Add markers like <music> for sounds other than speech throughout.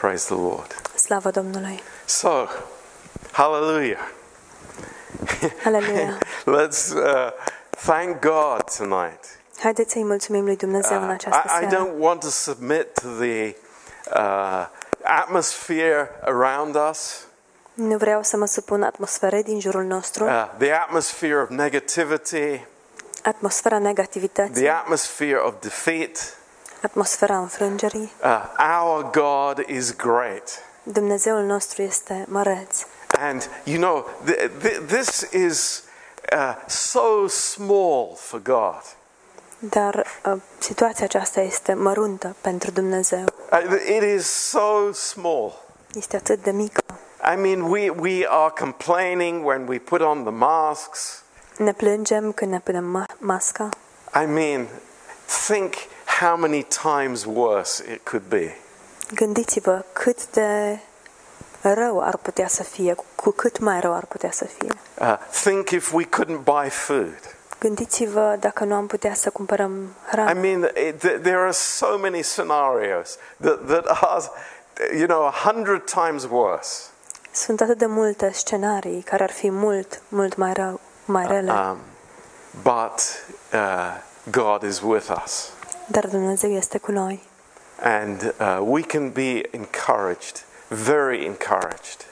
Praise the Lord. Slavă Domnului! So, hallelujah. Hallelujah. <laughs> Let's uh, thank God tonight. Haideți să-i mulțumim lui Dumnezeu în Uh, această I, I don't want to submit to the uh, atmosphere around us, Nu vreau să mă supun atmosferei din jurul nostru, uh, the atmosphere of negativity, atmosfera negativității, the atmosphere of defeat. Atmosfera înfrângerii. Uh, our God is great. Dumnezeul nostru este măreț. And you know, th- th- this is uh, so small for God. Dar uh, situația aceasta este măruntă pentru Dumnezeu. Uh, it is so small. Este atât de mică. I mean, we, we are complaining when we put on the masks. Ne plângem când ne punem ma- masca. I mean, think how many times worse it could be. Gândiți-vă cât de rău ar putea să fie, cu cât mai rău ar putea să fie. Uh, think if we couldn't buy food. Gândiți-vă dacă nu am putea să cumpărăm I mean, it, there are so many scenarios that, that are, you know, a hundred times worse. Sunt atât de multe scenarii care ar fi mult, mult mai rău, mai rele, Um, but uh, God is with us. Dar Dumnezeu este cu noi. And uh, we can be encouraged, very encouraged,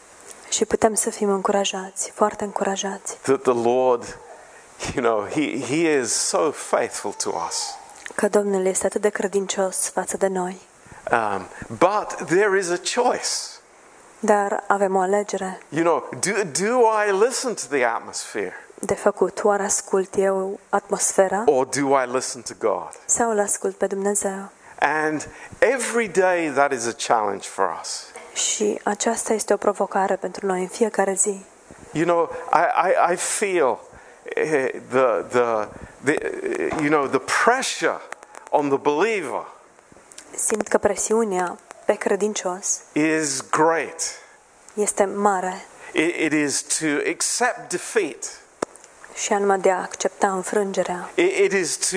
Și putem să fim încurajați, foarte încurajați, that the Lord, you know, He, he is so faithful to us. că Domnul este atât de credincios față de noi. Um, but there is a choice. Dar avem o alegere You know, do, do I listen to the atmosphere de făcut. Oare ascult eu atmosfera or do I listen to God? sau îl ascult pe Dumnezeu? And every day that is a challenge for us. Și aceasta este o provocare pentru noi în fiecare zi. You know, I, I, I feel eh, the, the, the, eh, you know, the pressure on the believer Simt că presiunea pe credincios is great. este mare It, it is to accept defeat. Și anume de a accepta înfrângerea, It, it is to,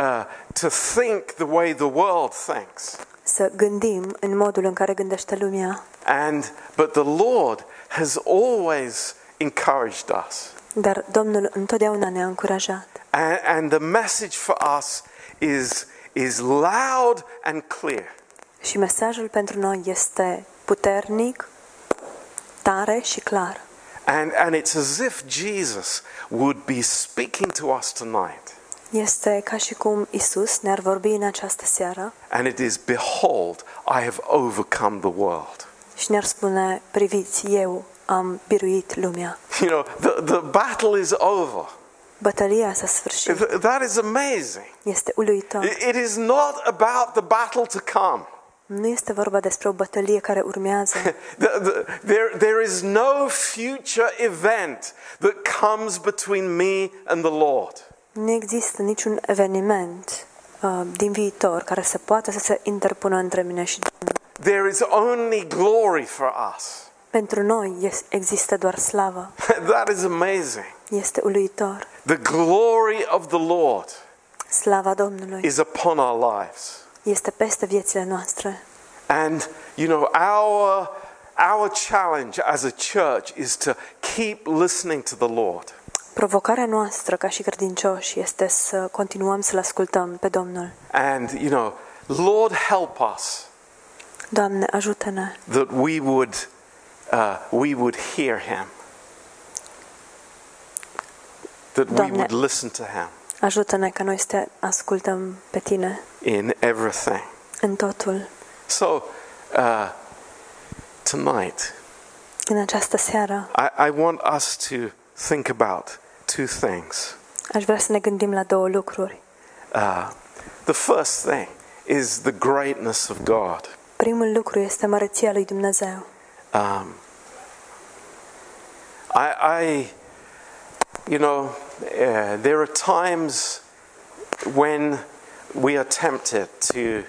uh, to think the way the world thinks. să gândim în modul în care gândește lumea. And, but the Lord has always encouraged us. Dar Domnul întotdeauna ne-a încurajat. And, and the message for us is, is loud and clear. Și mesajul pentru noi este puternic, tare și clar. And, and it's as if Jesus would be speaking to us tonight. Este ca și cum Isus ne-ar vorbi în această seară And it is, Behold, I have overcome the world. și ne-ar spune, priviți, eu am biruit lumea. You know, the, the battle is over. Bătălia s-a sfârșit. That is amazing. Este uluitor. It it is not about the battle to come. Nu este vorba despre o bătălie care urmează. <laughs> The- the- there, there is no future event that comes between me and the Lord. Nu există niciun eveniment uh, din viitor care să poată să se interpună între mine și Domnul. There is only glory for us. <laughs> Pentru noi es- există doar slavă. that is amazing. Este uluitor. The glory of the Lord Slava Domnului is upon our lives. Este peste viețile noastre. And, you know, our, our challenge as a church is to keep listening to the Lord. Provocarea noastră ca și credincioși este să continuăm să-L ascultăm pe Domnul. And, you know, Lord, help us Doamne, ajută-ne that we would, uh, we would hear Him, that we Doamne. would listen to Him Ajută-ne ca noi să te ascultăm pe Tine in everything. în totul. So, uh, tonight, În această seară I, I want us to think about two things. aș vrea să ne gândim la două lucruri. Uh, the first thing is the greatness of God. Primul lucru este măreția lui Dumnezeu. Um, I, I, you know, uh, there are times when we are tempted to,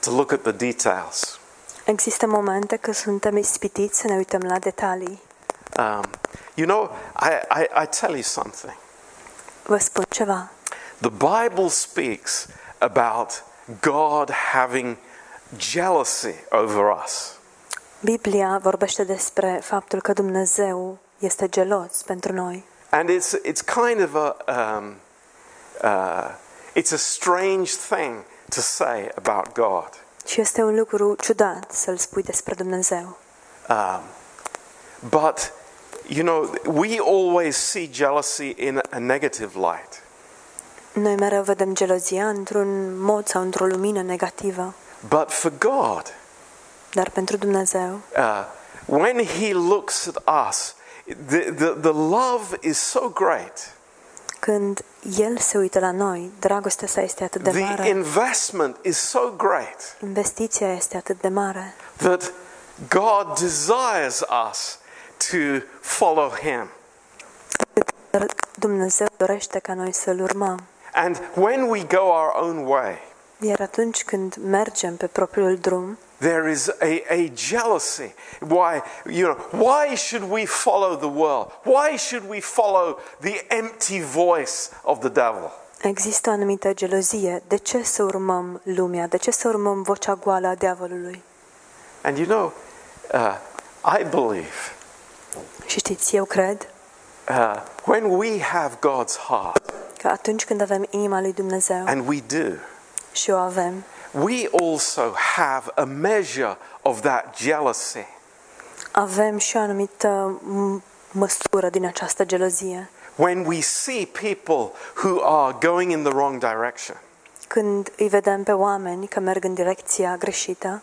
to look at the details. Există momente când suntem ispitiți să ne uităm la detalii. Um, you know, I, I, I tell you something. Vă spun ceva. The Bible speaks about God having jealousy over us. Biblia vorbește despre faptul că Dumnezeu este gelos pentru noi. And it's, it's kind of a, um, uh, it's a strange thing to say about God. Și este un lucru ciudat să-l spui despre Dumnezeu. Um, but, you know, we always see jealousy in a negative light. Noi mereu vedem gelozia într-un mod sau într-o lumină negativă. But for God, Dar pentru Dumnezeu, uh, when He looks at us, the, the, the love is so great. când El se uită la noi, dragostea sa este atât de The mare, investment is so great investiția este atât de mare, that God desires us to follow Him. dar Dumnezeu dorește ca noi să-L urmăm. And when we go our own way, Iar atunci când mergem pe propriul drum, there is a, a jealousy. Why, you know, why should we follow the world? Why should we follow the empty voice of the devil? există o anumită gelozie. De ce să urmăm lumea? De ce să urmăm vocea goală a diavolului? And you know, uh, I believe Și știți, eu cred uh, when we have God's heart, că atunci când avem inima lui Dumnezeu and we do, și o avem, we also have a measure of that jealousy. avem și o anumită măsură din această gelozie. When we see people who are going in the wrong direction, Când îi vedem pe oameni că merg în direcția greșită,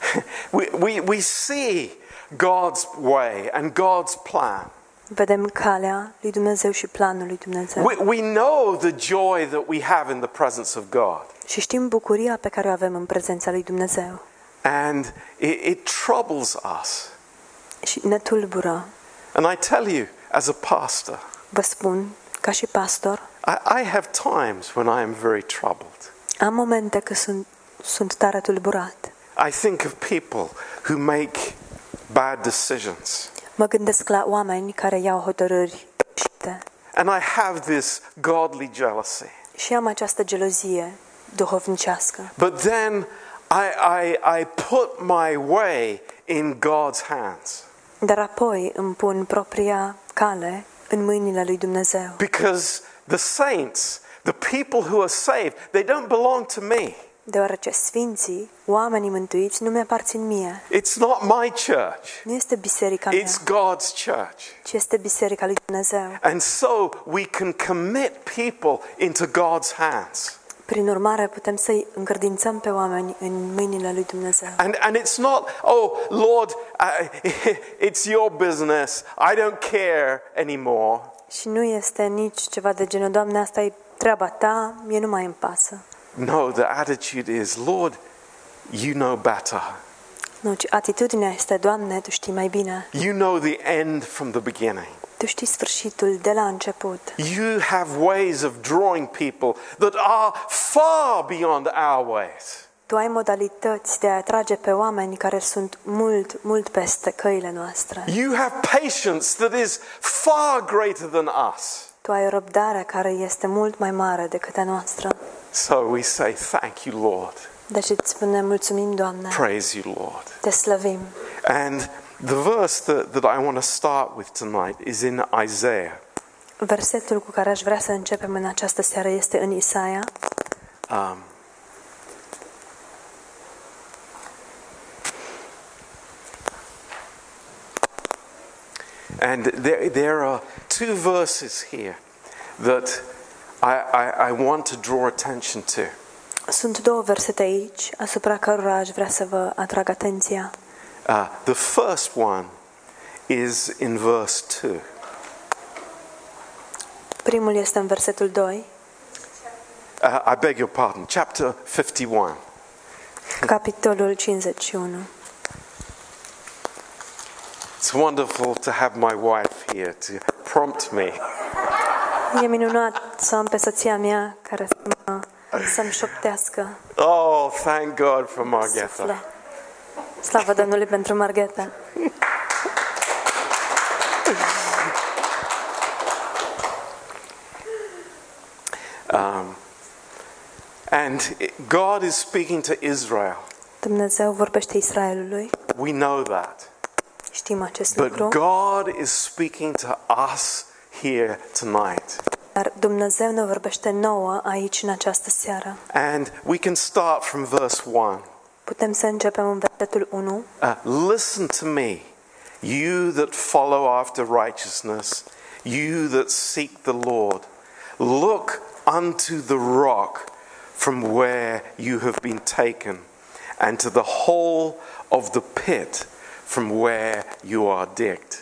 <laughs> we, we, we see God's way and God's plan. vedem calea lui Dumnezeu și planul lui Dumnezeu. We, we know the joy that we have in the presence of God. Și știm bucuria pe care o avem în prezența lui Dumnezeu. And it, it troubles us. Și ne tulbură. And I tell you, as a pastor, Vă spun, ca și pastor, I, I have times when I am very troubled. am momente că sunt, sunt tare tulburat. I think of people who make bad decisions. Mă gândesc la oameni care iau hotărâri greșite. And I have this godly jealousy. Și am această gelozie duhovnicească. But then I, I, I put my way in God's hands Dar apoi îmi pun propria cale în mâinile lui Dumnezeu. because the saints, the people who are saved, they don't belong to me. Deoarece sfinții, oamenii mântuiți, nu mi-aparțin mie. It's not my church, Nu este biserica mea, it's God's church. ci este biserica lui Dumnezeu. And so we can commit people into God's hands. Prin urmare, putem să-i încredințăm pe oameni în mâinile lui Dumnezeu. And, and it's not, oh, Lord, uh, <laughs> it's your business. I don't care anymore. Și nu este nici ceva de genul, Doamne, asta e treaba ta, mie nu mai îmi pasă. No, the attitude is, Lord, you know better. Nu, ci atitudinea este, Doamne, Tu știi mai bine. You know the end from the beginning. Tu știi sfârșitul de la început. You have ways of drawing people that are far beyond our ways. Tu ai modalități de a atrage pe oameni care sunt mult, mult peste căile noastre. You have patience that is far greater than us. Tu ai o răbdare care este mult mai mare decât a noastră. So we say, Thank you, Lord. Deci îți spunem, mulțumim, Doamne, Praise you, Lord. te slăvim. And the verse that, that I want to start with tonight is in Isaiah. Versetul cu care aș vrea să începem în această seară este în Isaia, Um, and there, there are two verses here that I, I, I want to draw attention to. Sunt două versete aici, asupra cărora aș vrea să vă atrag atenția. Uh, the first one is in verse 2. Primul este în versetul 2, Uh, I beg your pardon, chapter 51. capitolul 51. It's wonderful to have my wife here to prompt me. E minunat să am pe soția mea care să mă, să-mi șoptească Oh, thank God for suflă. Slavă Domnului pentru Margheta. Um, and God is speaking to Israel. Dumnezeu vorbește Israelului we know that. Știm acest But lucru, God is speaking to us here tonight. dar Dumnezeu ne vorbește nouă aici în această seară. And we can start from verse 1. Putem să începem în versetul 1. Uh, listen to me, you that follow after righteousness, you that seek the Lord. Look unto the rock from where you have been taken, and to the hole of the pit from where you are digged.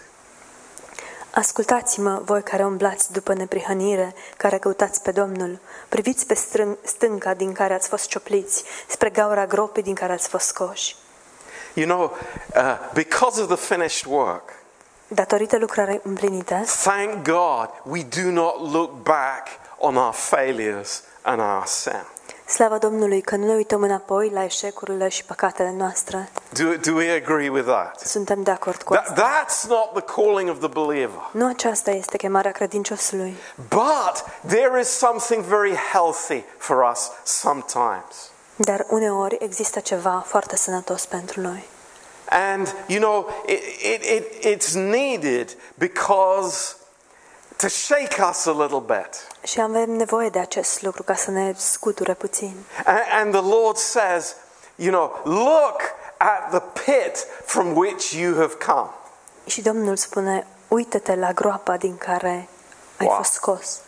Ascultați-mă, voi care umblați după neprihănire, care căutați pe Domnul. Priviți pe strân- stânca din care ați fost ciopliți, spre gaura gropii din care ați fost scoși. You know, uh, because of the finished work, Datorită lucrării împlinite, thank God we do not look back on our failures and our sin. Slavă Domnului că nu ne uităm înapoi la eșecurile și păcatele noastre. Do, do we agree with that? Suntem de acord cu That, asta. that's not the calling of the believer. Nu aceasta este chemarea credinciosului, But there is something very healthy for us sometimes. dar uneori există ceva foarte sănătos pentru noi. And, you know, it, it, it, it's needed because to shake us a little bit. Și avem nevoie de acest lucru ca să ne scuture puțin. And, and the Lord says, you know, look at the pit from which you have come. Și Domnul spune, uită-te la groapa din care ai Wow. fost scos.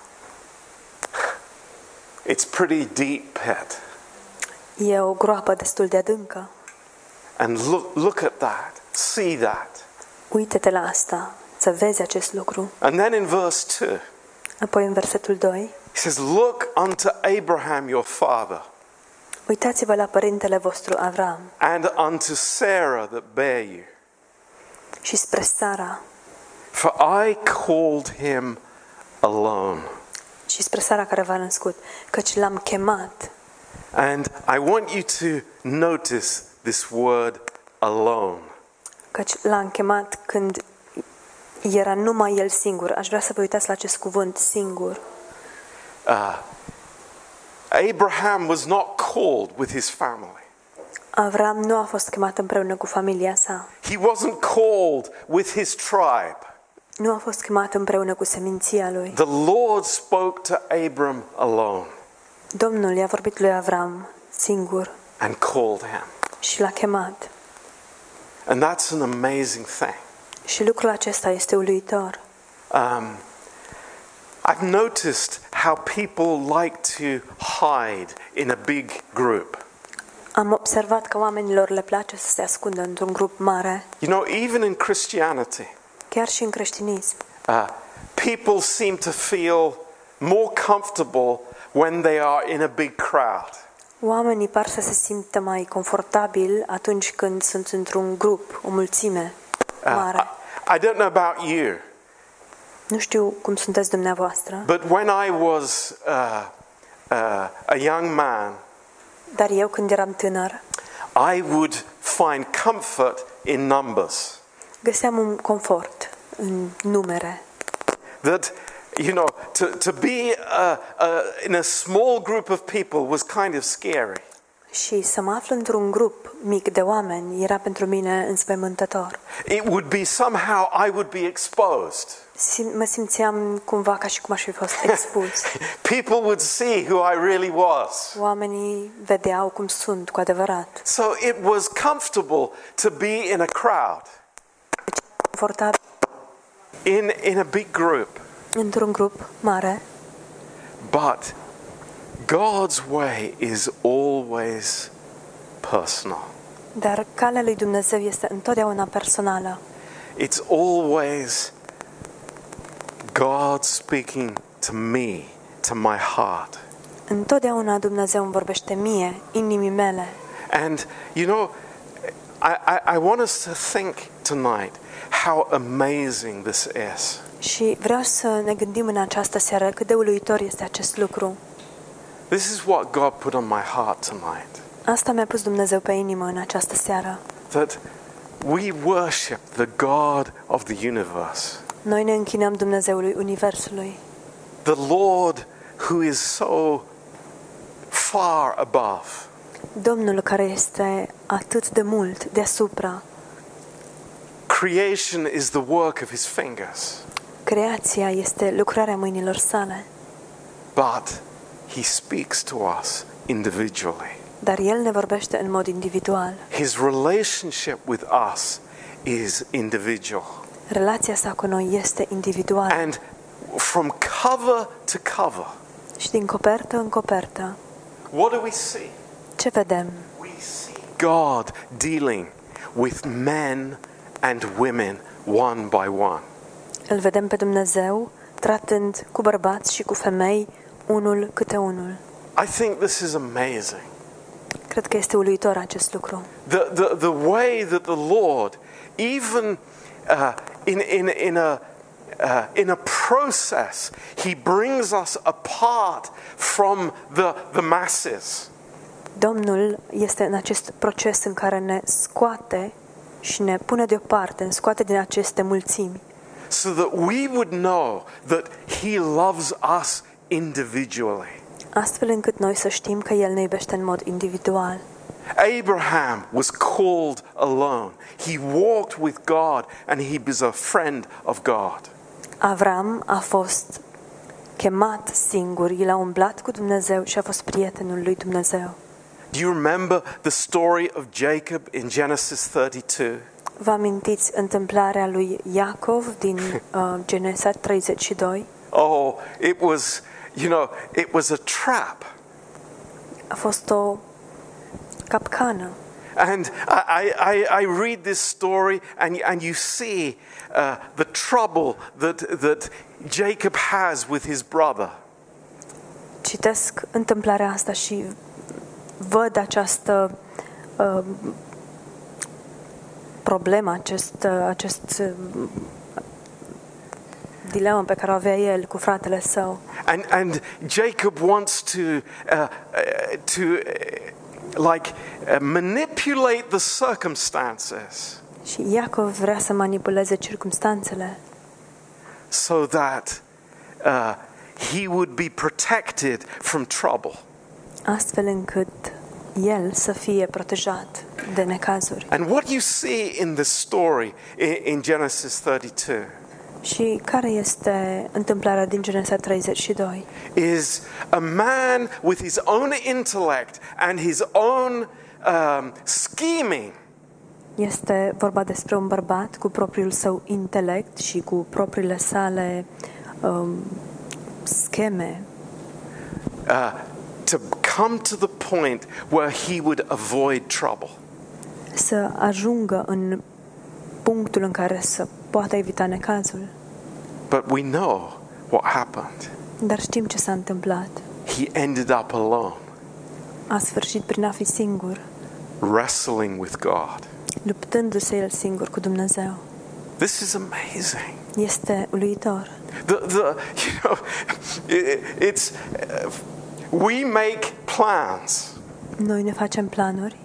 It's pretty deep pit. E o groapă destul de adâncă. And look, look at that. See that. Uită-te la asta, să vezi acest lucru. And then in verse 2, Apoi în versetul 2, he says, Look unto Abraham your father, uitați-vă la părintele vostru Avram and unto Sarah that bare you. și spre Sara For I called him alone. și spre Sara care v-a născut, căci l-am chemat. And I want you to notice this word alone. Căci l-am chemat când era numai el singur. Aș vrea să vă uitați la acest cuvânt, singur. Abraham was not called with his family. Avram nu a fost chemat împreună cu familia sa. He wasn't called with his tribe. Nu a fost chemat împreună cu seminția lui. The Lord spoke to Abram alone Domnul i-a vorbit lui Avram singur and called him. și l-a chemat. And that's an amazing thing. Și lucrul acesta este uluitor. Um, I've noticed how people like to hide in a big group. Am observat că oamenilor le place să se ascundă într-un grup mare, You know, even in Christianity, chiar și în creștinism. uh, people seem to feel more comfortable when they are in a big crowd. Oamenii par să se simtă mai confortabil atunci când sunt într-un grup, o mulțime Uh, mare. I, I don't know about you, Nu știu cum sunteți dumneavoastră, but when I was uh, uh, a young man, dar eu când eram tânăr I would find comfort in numbers. găseam un confort în numere. That, you know, to, to be uh, uh, in a small group of people was kind of scary. Și să mă aflu într-un grup mic de oameni era pentru mine înspăimântător. It would be somehow I would be exposed. Sim- mă simțeam cumva ca și cum aș fi fost <laughs> expus. People would see who I really was. Oamenii vedeau cum sunt cu adevărat. So it was comfortable to be in a crowd, Confortabil in, in a big group. într-un grup mare, But God's way is always personal. dar calea lui Dumnezeu este întotdeauna personală. It's always God speaking to me, to my heart. Întotdeauna Dumnezeu îmi vorbește mie, inimii mele. And, you know, I, I, I want us to think tonight how amazing this is. Și vreau să ne gândim în această seară cât de uluitor este acest lucru. This is what God put on my heart tonight. Asta mi-a pus Dumnezeu pe inimă în această seară. That we worship the God of the universe, Noi ne închinăm Dumnezeului Universului, the Lord who is so far above. Domnul care este atât de mult deasupra, Creation is the work of his fingers, Creația este lucrarea mâinilor sale, but he speaks to us individually. dar El ne vorbește în mod individual. His relationship with us is individual. Relația sa cu noi este individuală And from cover to cover, și din copertă în copertă. what do we see? Ce vedem? We see God dealing with men and women one by one. Îl vedem pe Dumnezeu tratând cu bărbați și cu femei unul câte unul. I think this is amazing. Cred că este uluitor acest lucru. The, the, the way that the Lord, even uh, in, in, in, a, uh, in a process, He brings us apart from the, the masses. Domnul este în acest proces în care ne scoate și ne pune deoparte, ne scoate din aceste mulțimi, so that we would know that He loves us individually. astfel încât noi să știm că El ne iubește în mod individual. Abraham was called alone. He walked with God and he was a friend of God. Avram a fost chemat singur, el a umblat cu Dumnezeu și a fost prietenul lui Dumnezeu. Do you remember the story of Jacob in Genesis 32? Vă amintiți întâmplarea lui Iacov din <laughs> uh, Genesa 32? Oh, it was, you know, it was a trap. A fost o capcană. And I, I, I read this story, and, and you see uh, the trouble that, that Jacob has with his brother. Citesc întâmplarea asta și văd această uh, problemă, acest, uh, acest uh, dilemă pe care o avea el cu fratele său. And, and Jacob wants to, uh, uh, to uh, like, uh, manipulate the circumstances Și Iacov vrea să manipuleze circumstanțele so that uh, he would be protected from trouble. astfel încât el să fie protejat de necazuri. And what you see in the story in, in Genesis 32 Și care este întâmplarea din Genesa 32? is a man with his own intellect and his own um, scheming Este vorba despre un bărbat cu propriul său intelect și cu propriile sale um, scheme uh, to come to the point where he would avoid trouble. să ajungă în punctul în care să poată evita necazul. But we know what happened. Dar știm ce s-a întâmplat. He ended up alone, A sfârșit prin a fi singur, wrestling with God. luptându-se el singur cu Dumnezeu. This is amazing. Este uluitor. The, the, <laughs> you know, it, it's, uh, we make plans, Noi ne facem planuri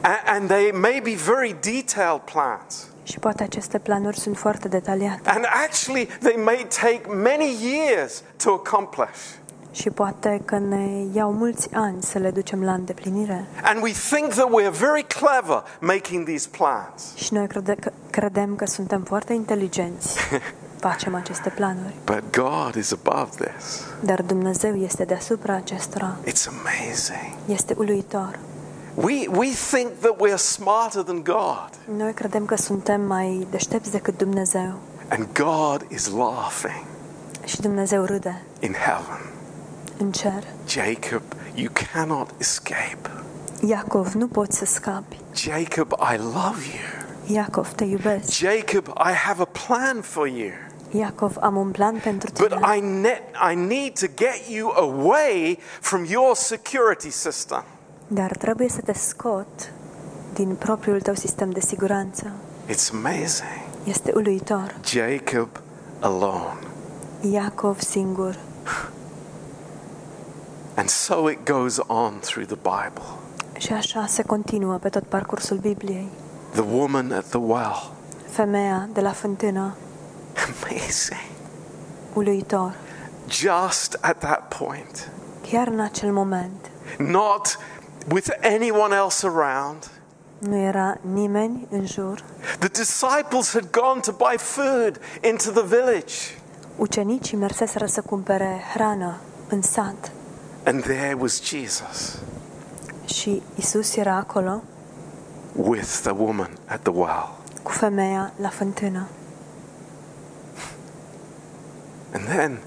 and, and they may be very detailed plans. Și poate aceste planuri sunt foarte detaliate And actually, they may take many years to accomplish. și poate că ne iau mulți ani să le ducem la îndeplinire. And we think that we're very clever making these plans. Și noi crede, că, credem că suntem foarte inteligenți. <laughs> Facem aceste planuri. But God is above this. Dar Dumnezeu este deasupra acestora. It's amazing. Este uluitor. We, we think that we're smarter than God, Noi credem că suntem mai deștepți decât Dumnezeu. and God is laughing Și Dumnezeu râde in heaven. în cer. Jacob, you cannot escape. Iacov, nu poți să scapi. Jacob, I love you. Iacov, te iubesc. Jacob, I have a plan for you. Iacov, am un plan pentru But. I, ne- I need to get you away from your security system. Dar trebuie să te scot din propriul tău sistem de siguranță. It's amazing. Este uluitor. Jacob alone. Iacov singur. <sighs> And so it goes on through the Bible. Și așa se continuă pe tot parcursul Bibliei. The woman at the well. Femeia de la fântână, <laughs> Amazing. uluitor. Just at that point. Chiar în acel moment, Not with anyone else around, Nu era nimeni în jur. The disciples had gone to buy food into the village. Ucenicii merseseră să cumpere hrană în sat And there was Jesus și Isus era acolo with the woman at the well. cu femeia la fântână. And then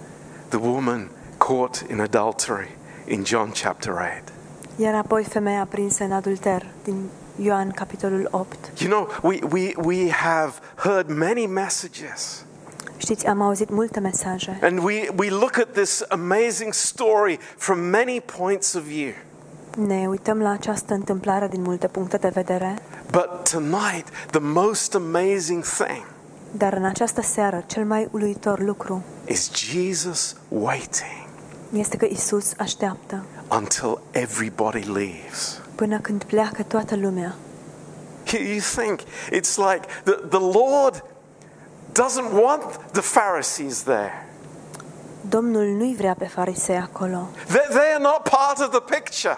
the woman caught in adultery in John chapter 8. Iar apoi femeia prinsă în adulter din Ioan capitolul 8. You know, we, we, we have heard many messages. Știți, am auzit multe mesaje And we, we look at this amazing story from many points of view. Ne uităm la această întâmplare din multe puncte de vedere, But tonight, the most amazing thing dar în această seară cel mai uluitor lucru is Jesus waiting este că Isus așteaptă until everybody leaves. până când pleacă toată lumea. You you think it's like the, the Lord doesn't want the Pharisees there. Domnul nu-i vrea pe farisei acolo. They, they are not part of the picture.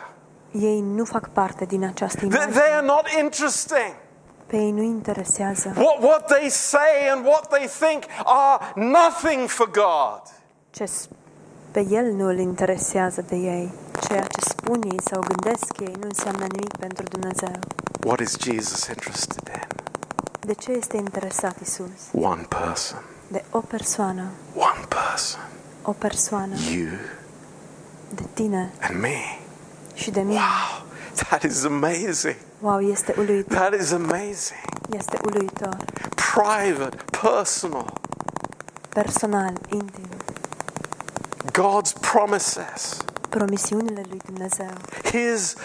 Ei nu fac parte din această They, they imagine. are not interesting. Pe ei nu interesează. What, what they say and what they think are nothing for God. Ce s- pe el nu îl interesează de ei. Ceea ce spun ei sau gândesc ei nu înseamnă nimic pentru Dumnezeu. What is Jesus interested in? De ce este interesat Isus? One person. De o persoană, One person. o persoană, You de tine and me. și de mine. Wow, that is amazing. Wow, este uluitor. That is amazing. Este uluitor. Private, personal. Personal, intim. God's promises. Promisiunile lui Dumnezeu. His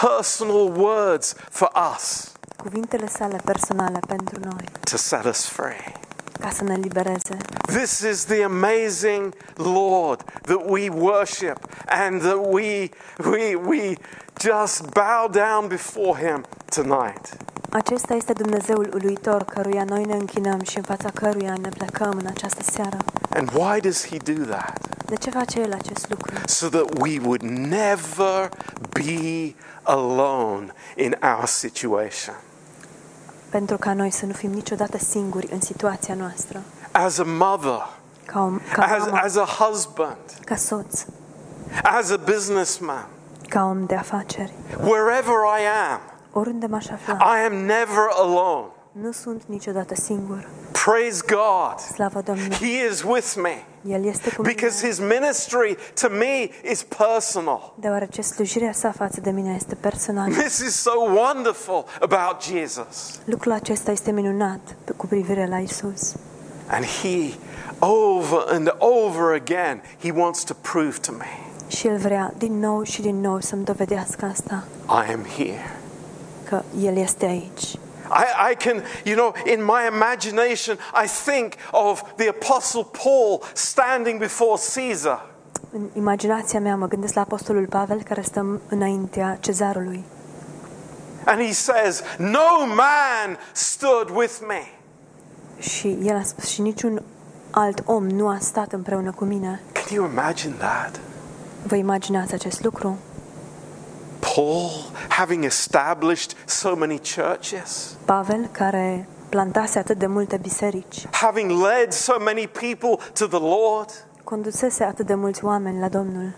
personal words for us Cuvintele sale personale pentru noi. to set us free. Ca să ne libereze. This is the amazing Lord that we worship and that we, we, we just bow down before Him tonight. Acesta este Dumnezeul uluitor căruia noi ne închinăm și în fața căruia ne plecăm în această seară. And why does He do that? De ce face El acest lucru? So that we would never be alone in our situation. Pentru ca noi să nu fim niciodată singuri în situația noastră. As a mother, Ca, om, ca as, mamă, as a husband, ca soț, as a businessman, ca om de afaceri. wherever I am, Oriunde m-aș afla, I am never alone. nu sunt niciodată singur. Praise God. Slavă Domnului! He is with me El este cu mine, because His ministry to me is personal. deoarece slujirea sa față de mine este personală. This is so wonderful about Jesus. Lucrul acesta este minunat cu privire la Isus. And He, over and over again, He wants to prove to me Și El vrea din nou și din nou să-mi dovedească asta, I am here. că El este aici. I, I can, you know, in my imagination, I think of the Apostle Paul standing before Caesar. În imaginația mea mă gândesc la Apostolul Pavel care stă înaintea cezarului And he says, No man stood with me. și el a spus și niciun alt om nu a stat împreună cu mine. Can you imagine that? Vă imaginați acest lucru? Paul having established so many churches, Pavel care plantase atât de multe biserici, having led so many people to the Lord. condusese atât de mulți oameni la Domnul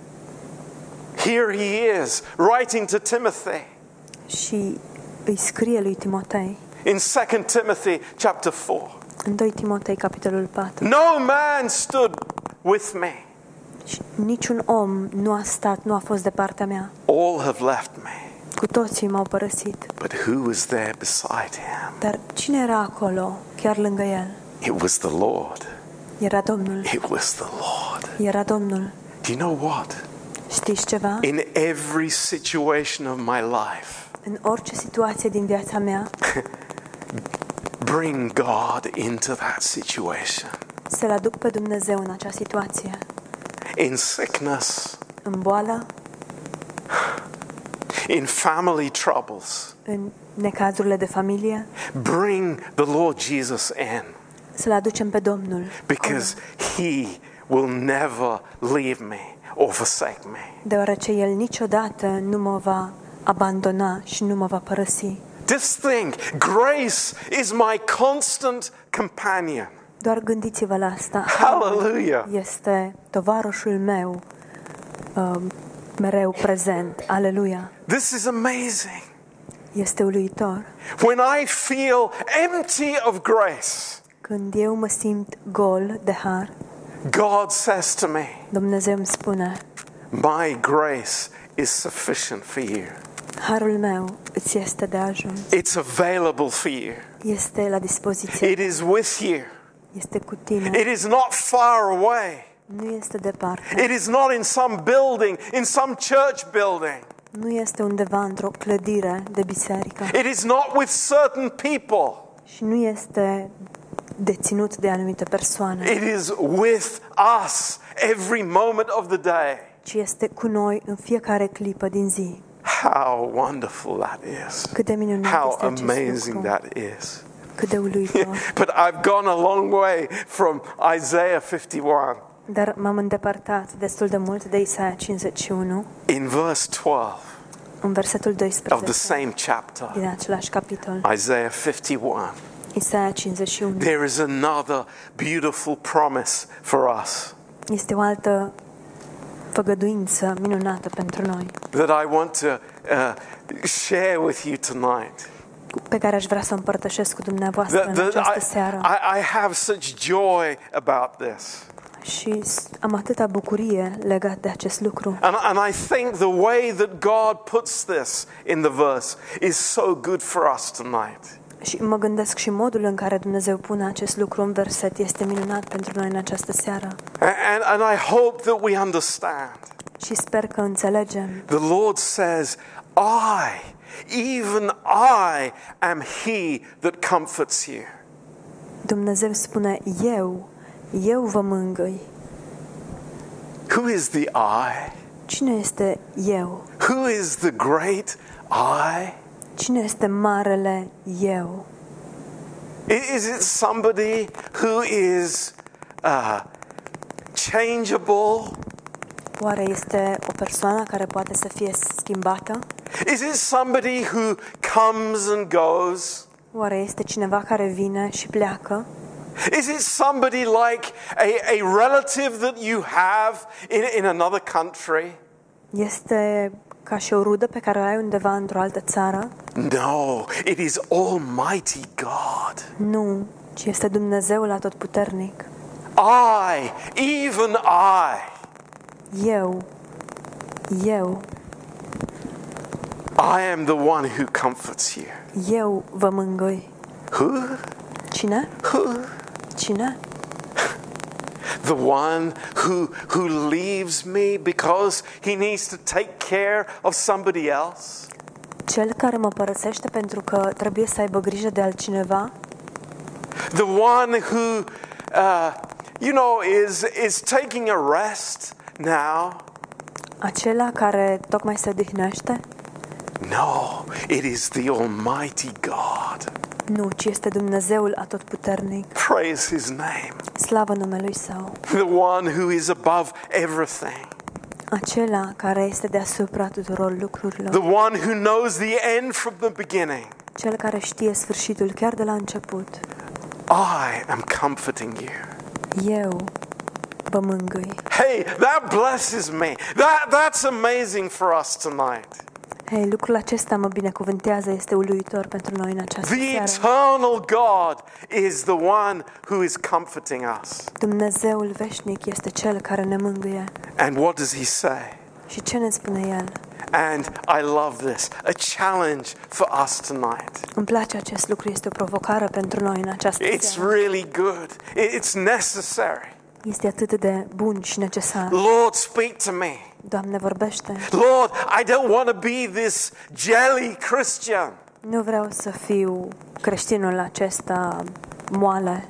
Here he is writing to Timothy și îi scrie lui Timotei in 2 Timothy chapter 4. în 2 Timotei capitolul 4 No man stood with me. Și niciun om nu a stat, nu a fost de partea mea. All have left me. Cu toții m-au părăsit. But who was there beside him? Dar cine era acolo, chiar lângă el? It was the Lord. Era Domnul. It was the Lord. Era Domnul. Do you know what? Știți ceva? In every situation of my life, În orice situație din viața mea, <laughs> bring God into that situation. să-L aduc pe Dumnezeu în acea situație. In sickness, În boală, in family troubles, în necazurile de familie, bring the Lord Jesus in să-L aducem pe Domnul. because He will never leave me or forsake me. Deoarece El niciodată nu mă va abandona și nu mă va părăsi. Just think grace is my constant companion. Doar gândiți-vă la asta. Hallelujah. Este tovarășul meu um, mereu prezent. Aleluia. This is amazing. Este uluitor. When I feel empty of grace, Când eu mă simt gol de har, God says to me, Dumnezeu îmi spune, My grace is sufficient for you. harul meu îți este de ajuns. It's available for you. Este la dispoziție. It is with you. Este cu tine. It is not far away. Nu este departe. It is not in some building, in some church building. Nu este undeva într-o clădire de biserică. It is not with certain people. Și nu este deținut de anumite persoane, It is with us every moment of the day. ci este cu noi în fiecare clipă din zi. How wonderful that is. Cât de minunat How este acest amazing lucru. that is. Cât de uluitor. But I've gone a long way from Isaiah 51. Dar m-am îndepărtat destul de mult de Isaia 51, In verse 12 în versetul 12. of the same chapter, din același capitol. Isaiah 51, Isaia 51 there is another beautiful promise for us este o altă făgăduință minunată pentru noi, that I want to uh, share with you tonight. Pe care aș vrea să o împărtășesc cu dumneavoastră That, în that această I, seară. I, I have such joy about this. Și s- am atâta bucurie legat de acest lucru. And, and I think the way that God puts this in the verse is so good for us tonight. Și mă gândesc și modul în care Dumnezeu pune acest lucru în verset este minunat pentru noi în această seară. And, and I hope that we understand. Și sper că înțelegem. The Lord says, I, even I, am He that comforts you. Dumnezeu spune, eu, eu vă mângâi. Who is the I? Cine este eu? Who is the great I? Cine este marele eu? I- Is it somebody who is uh, changeable? Oare este o persoană care poate să fie schimbată? Is it somebody who comes and goes? Oare este cineva care vine și pleacă? Is it somebody like a, a relative that you have in, in another country? Este ca și o rudă pe care o ai undeva într-o altă țară? No, it is Almighty God. Nu, ci este Dumnezeul atotputernic. I, even I, Eu, eu, I am the one who comforts you. eu vă mângâi. Who? Cine? Who? Cine? <laughs> The one who, who leaves me because he needs to take care of somebody else? Cel care mă părăsește pentru că trebuie să aibă grijă de altcineva? The one who, uh, you know, is, is taking a rest now? Acela care tocmai se odihnește? No, it is the Almighty God. Nu, ci este Dumnezeul atotputernic. Praise his name. Slavă numelui Său. The one who is above everything. Acela care este deasupra tuturor lucrurilor. The one who knows the end from the beginning. Cel care știe sfârșitul chiar de la început. I am comforting you. Eu vă mângâi. Hey, that blesses me. That, that's amazing for us tonight. Hei, lucrul acesta mă binecuvântează, este uluitor pentru noi în această The seară. eternal God is the one who is comforting us. Dumnezeul veșnic este Cel care ne mângâie. And what does he say? Și ce ne spune El? And I love this a challenge for us tonight. Îmi place acest lucru, este o provocare pentru noi în această It's seară. really good, it's necessary. Este atât de bun și necesar. Lord, speak to me. Doamne, vorbește. Lord, I don't want to be this jelly Christian. Nu vreau să fiu creștinul acesta moale.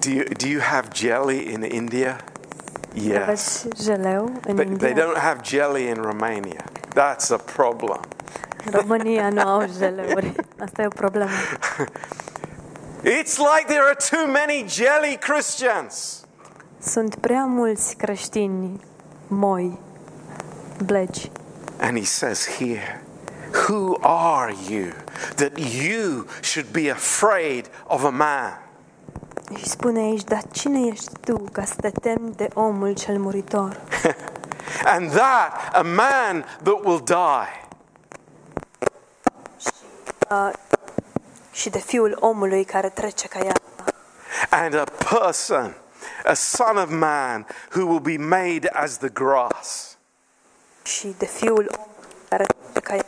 Do you, do you have jelly in India? Yes. Jeleu în They, they don't have jelly in Romania. That's a problem. România nu au jeleuri. Asta e o problemă. <laughs> It's like there are too many jelly Christians. Sunt prea mulți creștini moi, blegi. And he says here, Who are you that you should be afraid of a man? Și spune aici, dar cine ești tu ca să te temi de omul cel muritor? <laughs> And that a man that will die. Și de fiul omului care trece ca ea. And a person, a son of man, who will be made as the grass. Și de fiul omului care trece ca ea.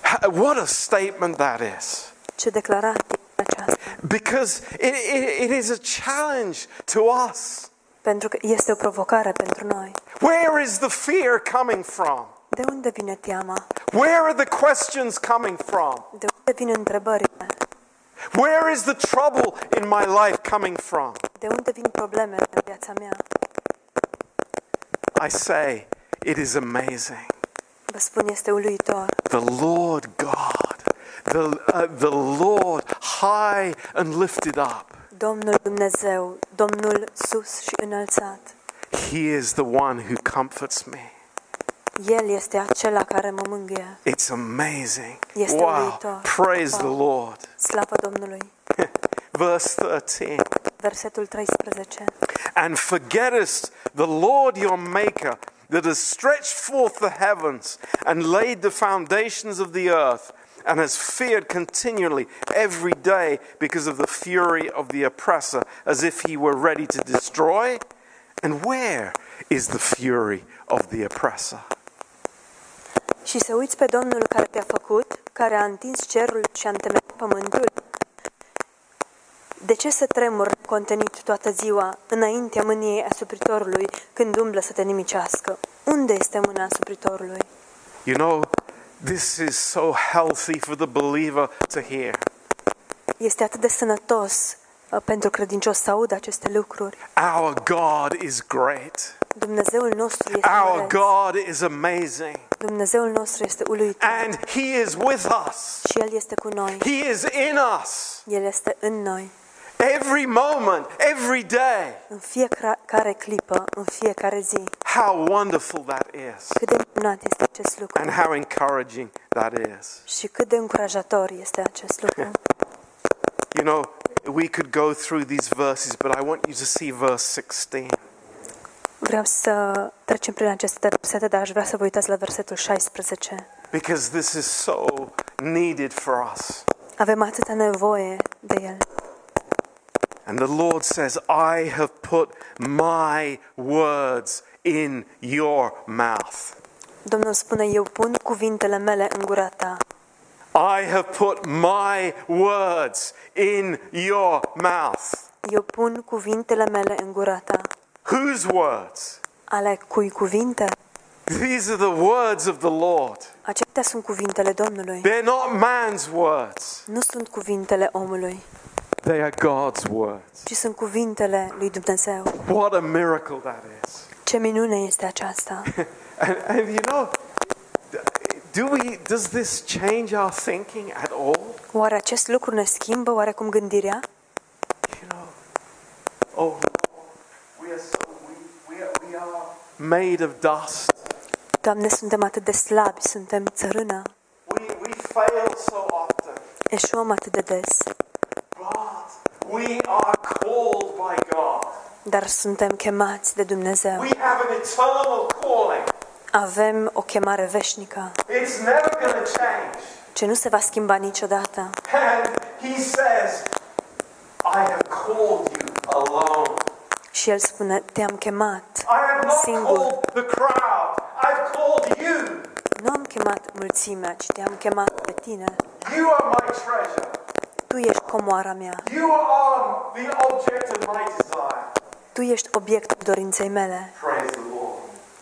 Ha- What a statement that is. Ce declarație aceasta? Because it, it, it is a challenge to us. Pentru că este o provocare pentru noi. Where is the fear coming from? De unde vine teama? Where are the questions coming from? De unde vin întrebările? Where is the trouble in my life coming from? De unde vin problemele în viața mea? I say, it is amazing. Vă spun, este uluitor. The Lord God, the, uh, the Lord high and lifted up, Domnul Dumnezeu, Domnul sus și înălțat. He is the one who comforts me. El este acela care mă mângâie. It's amazing. Este Wow. uluitor. Praise the Lord. Slavă Domnului. <laughs> Verse 13. Versetul 13. And forgettest the Lord your Maker, that has stretched forth the heavens and laid the foundations of the earth, and has feared continually every day because of the fury of the oppressor, as if he were ready to destroy? And where is the fury of the oppressor? Și să uiți pe Domnul care te-a făcut, care a întins cerul și a întemeiat pământul. De ce să tremur contenit toată ziua înaintea mâniei asupritorului când umblă să te nimicească? Unde este mâna asupritorului? You know, this is so healthy for the believer to hear. Este atât de sănătos uh, pentru credincios să audă aceste lucruri. Our God is great. Dumnezeul nostru este Our măreț. God is amazing. Dumnezeul nostru este uluitor And He is with us. și El este cu noi. He is in us El este în noi. Every moment, every day. În fiecare clipă, în fiecare zi. How wonderful that is, Cât de minunat este acest lucru and how encouraging that is. și cât de încurajator este acest lucru. <laughs> You know, we could go through these verses, but I want you to see verse 16. Vreau să trecem prin aceste versete, dar aș vrea să vă uitați la versetul 16. Because this is so needed for us. Avem atâta nevoie de el. And the Lord says, I have put my words in your mouth. Domnul spune, eu pun cuvintele mele în gura ta. I have put my words in your mouth. Eu pun cuvintele mele în gura ta. Whose words? Ale cui cuvinte? These are the words of the Lord. Acestea sunt cuvintele Domnului. They're not man's words, Nu sunt cuvintele omului, they are God's words. ci sunt cuvintele lui Dumnezeu. What a miracle that is. Ce minune este aceasta! <laughs> And, and you know, do we, does this change our thinking at all? Oare acest lucru ne schimbă oarecum gândirea? You know, oh, we are so weak. We are, we are made of dust. Doamne, suntem atât de slabi, suntem țărână, We, we fail so often. eșuăm atât de des, But we are called by God. dar suntem chemați de Dumnezeu. We have an eternal calling. Avem o chemare veșnică, It's never going to change. ce nu se va schimba niciodată. And He says, I have called you alone. Și El spune, te-am chemat I have not singur. called the crowd. I've called you. Nu am chemat mulțimea, ci te-am chemat pe tine. You are my treasure. Tu ești comoara mea, You are the object of my desire. tu ești obiectul dorinței mele. Praise the Lord.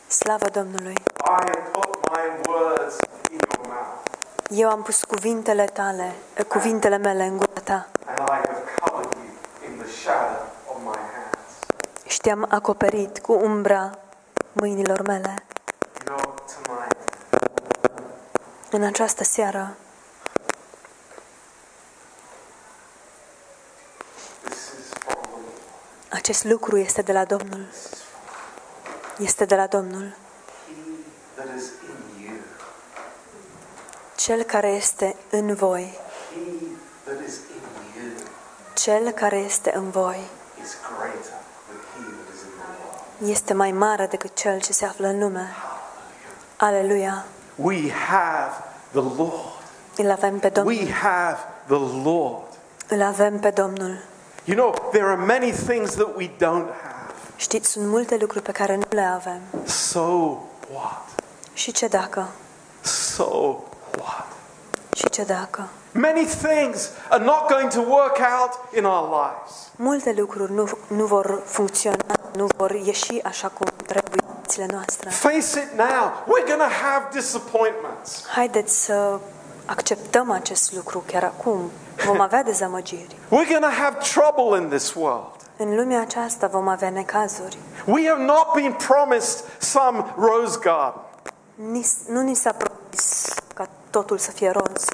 Slavă Domnului! I have put my words in your mouth, Eu am pus cuvintele tale, eh, cuvintele mele în gura ta and I have covered you in the shadow of my hands. și te-am acoperit cu umbra mâinilor mele. You know, tonight, În această seară, this is from the Lord. Acest lucru este de la Domnul. Este de la Domnul. He that is in you Cel care este în voi, He that is in you cel care este în voi, is greater than he that is in the world. este mai mare decât cel ce se află în lume. Aleluia! We have the Lord. Îl avem pe Domnul. We have the Lord. Îl avem pe Domnul. You know, there are many things that we don't have. Știți, sunt multe lucruri pe care nu le avem. So what? Și ce dacă? So what? Și ce dacă? Many things are not going to work out in our lives. Multe lucruri nu, nu vor funcționa, nu vor ieși așa cum trebuie în viețile noastre. Face it now. We're going to have disappointments. Haideți să acceptăm acest lucru chiar acum. Vom avea dezamăgiri. We're going to have trouble in this world. În lumea aceasta vom avea necazuri. We have not been promised some rose garden, nu ni s-a promis ca totul să fie roz,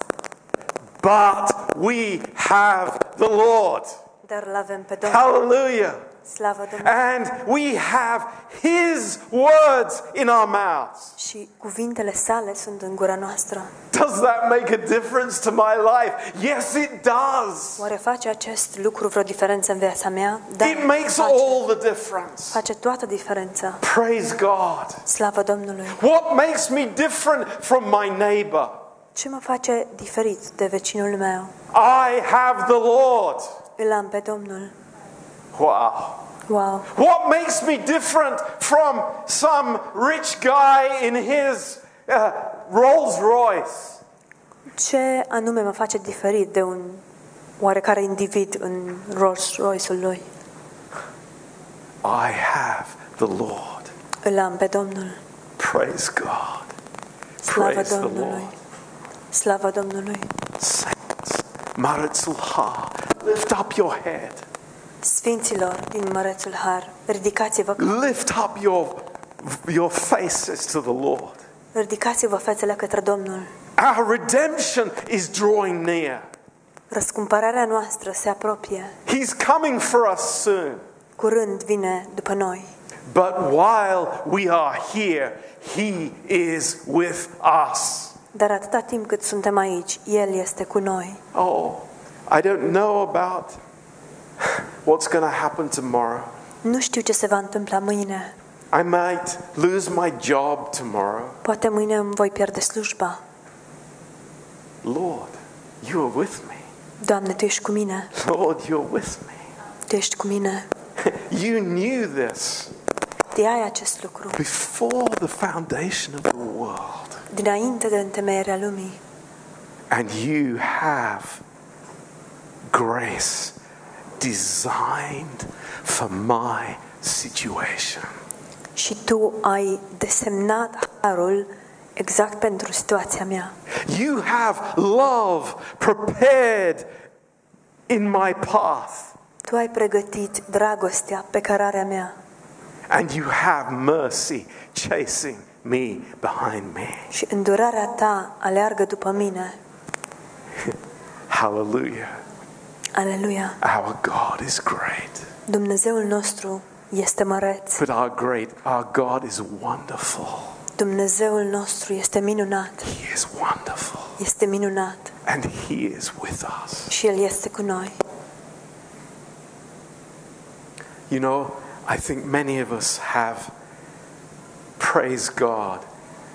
but we have the Lord. dar îl avem pe Domnul. Hallelujah. Slavă Domnului! And we have His words in our mouths. Și cuvintele sale sunt în gura noastră. Does that make a difference to my life? Yes, it does. Oare face acest lucru vreo diferență în viața mea? Da, It makes face. all the difference. Face toată diferența. Praise God. Slavă Domnului! What makes me different from my neighbor? Ce mă face diferit de vecinul meu? I have the Lord. Îl am pe Domnul. Wow. Wow! What makes me different from some rich guy in his uh, Rolls Royce? Ce anume mă face diferit de un oarecare individ în Rolls Royce-ul lui? I have the Lord. Îl am pe Domnul. Praise God. Slavă Praise the Domnului! Lord. Slavă Domnului! Saints, Maritzul Ha, lift up your head. Sfinților din Mărețul Har, ridicați-vă, Lift up your, your faces to the Lord. ridicați-vă fețele către Domnul. Our redemption is drawing near. Răscumpărarea noastră se apropie. He's coming for us soon. Curând vine după noi. But while we are here, He is with us. Dar atâta timp cât suntem aici, El este cu noi. Oh, I don't know about what's going to happen tomorrow. Nu știu ce se va întâmpla mâine. I might lose my job tomorrow. Poate mâine îmi voi pierde slujba. Lord, you are with me. Doamne, Tu ești cu mine. Lord, you're with me. Tu ești cu mine. <laughs> You knew this Știai acest lucru before the foundation of the world. dinainte de întemeierea lumii. And you have grace designed for my situation. Și Tu ai desemnat harul exact pentru situația mea. You have love prepared in my path. Tu ai pregătit dragostea pe cărarea mea And you have mercy chasing me behind me. și îndurarea Ta aleargă după mine. Hallelujah. Aleluia! Our God is great. Dumnezeul nostru este măreț. But our great our God is wonderful. Dumnezeul nostru este minunat. He is wonderful. Este minunat And he is with us. și El este cu noi. You know, I think many of us have, praise God,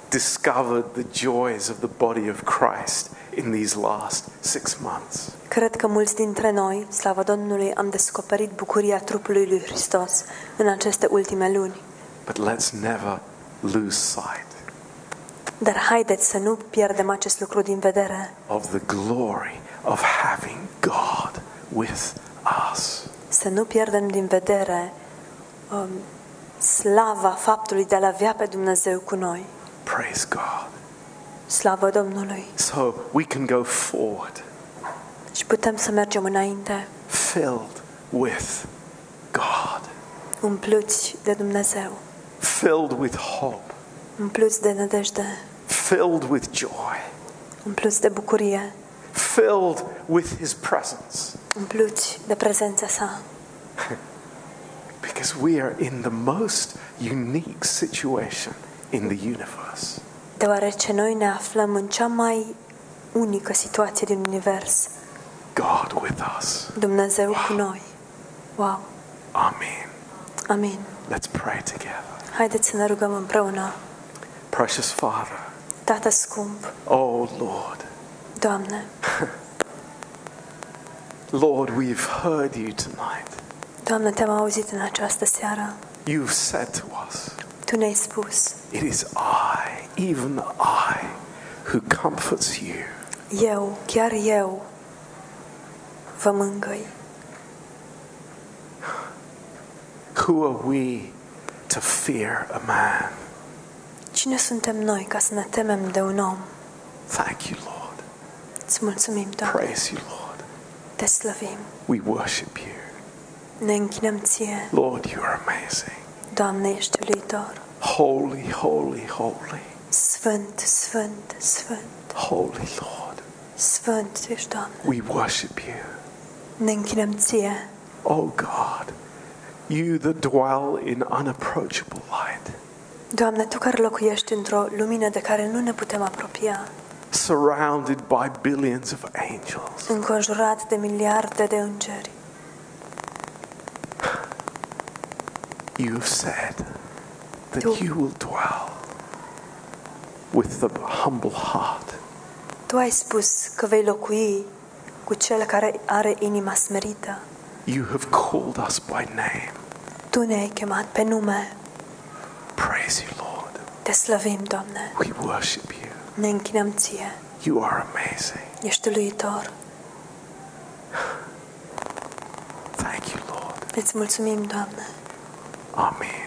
discovered the joys of the body of Christ in these last six months. Cred că mulți dintre noi, slavă Domnului, am descoperit bucuria trupului lui Hristos în aceste ultime luni. But let's never lose sight Dar haideți să nu pierdem acest lucru din vedere, of the glory of having God with us. să nu pierdem din vedere um, slava faptului de a-L avea pe Dumnezeu cu noi. Praise God. Slavă Domnului! So we can go forward, Și putem să mergem înainte, filled with God, umpluți de Dumnezeu, filled with hope, umpluți de nădejde, filled with joy, umpluți de bucurie, filled with His presence. umpluți de prezența sa. <laughs> Because we are in the most unique situation in the universe. Deoarece noi ne aflăm în cea mai unică situație din univers. God with us. Dumnezeu cu noi. Wow. Amen. Amin. Let's pray together. Haideți să ne rugăm împreună. Precious Father, Tată scump, oh Lord, Doamne, <laughs> Lord, we've heard you tonight. Doamne, te-am auzit în această seară. You've said to us, Tu ne-ai spus, It is I, even I, who comforts you. eu, chiar eu, vă mângâi. Who are we to fear a man? Cine suntem noi ca să ne temem de un om? Thank you, Lord. Îți mulțumim, Doamne, Praise you, Lord. te slăvim, We worship you. ne închinăm ție. Lord, you are amazing. Doamne, ești uluitor. Holy, holy, holy. Sfânt, sfânt, sfânt, Holy Lord. sfânt Tu ești, Doamne. We worship you. Ne închinăm ție. Oh God, you that dwell in unapproachable light, Doamne, Tu care locuiești într-o lumină de care nu ne putem apropia, surrounded by billions of angels. înconjurat de miliarde de îngeri, You have said that Tu- you will dwell with the humble heart. Tu ai spus că vei locui cu cel care are inima smerită. You have called us by name. Tu ne-ai chemat pe nume. Praise you, Lord. Te slăvim, Doamne. We worship you. Ne închinăm ție. You are amazing. Ești uluitor. Thank you, Lord. Îți mulțumim, Doamne. Amen.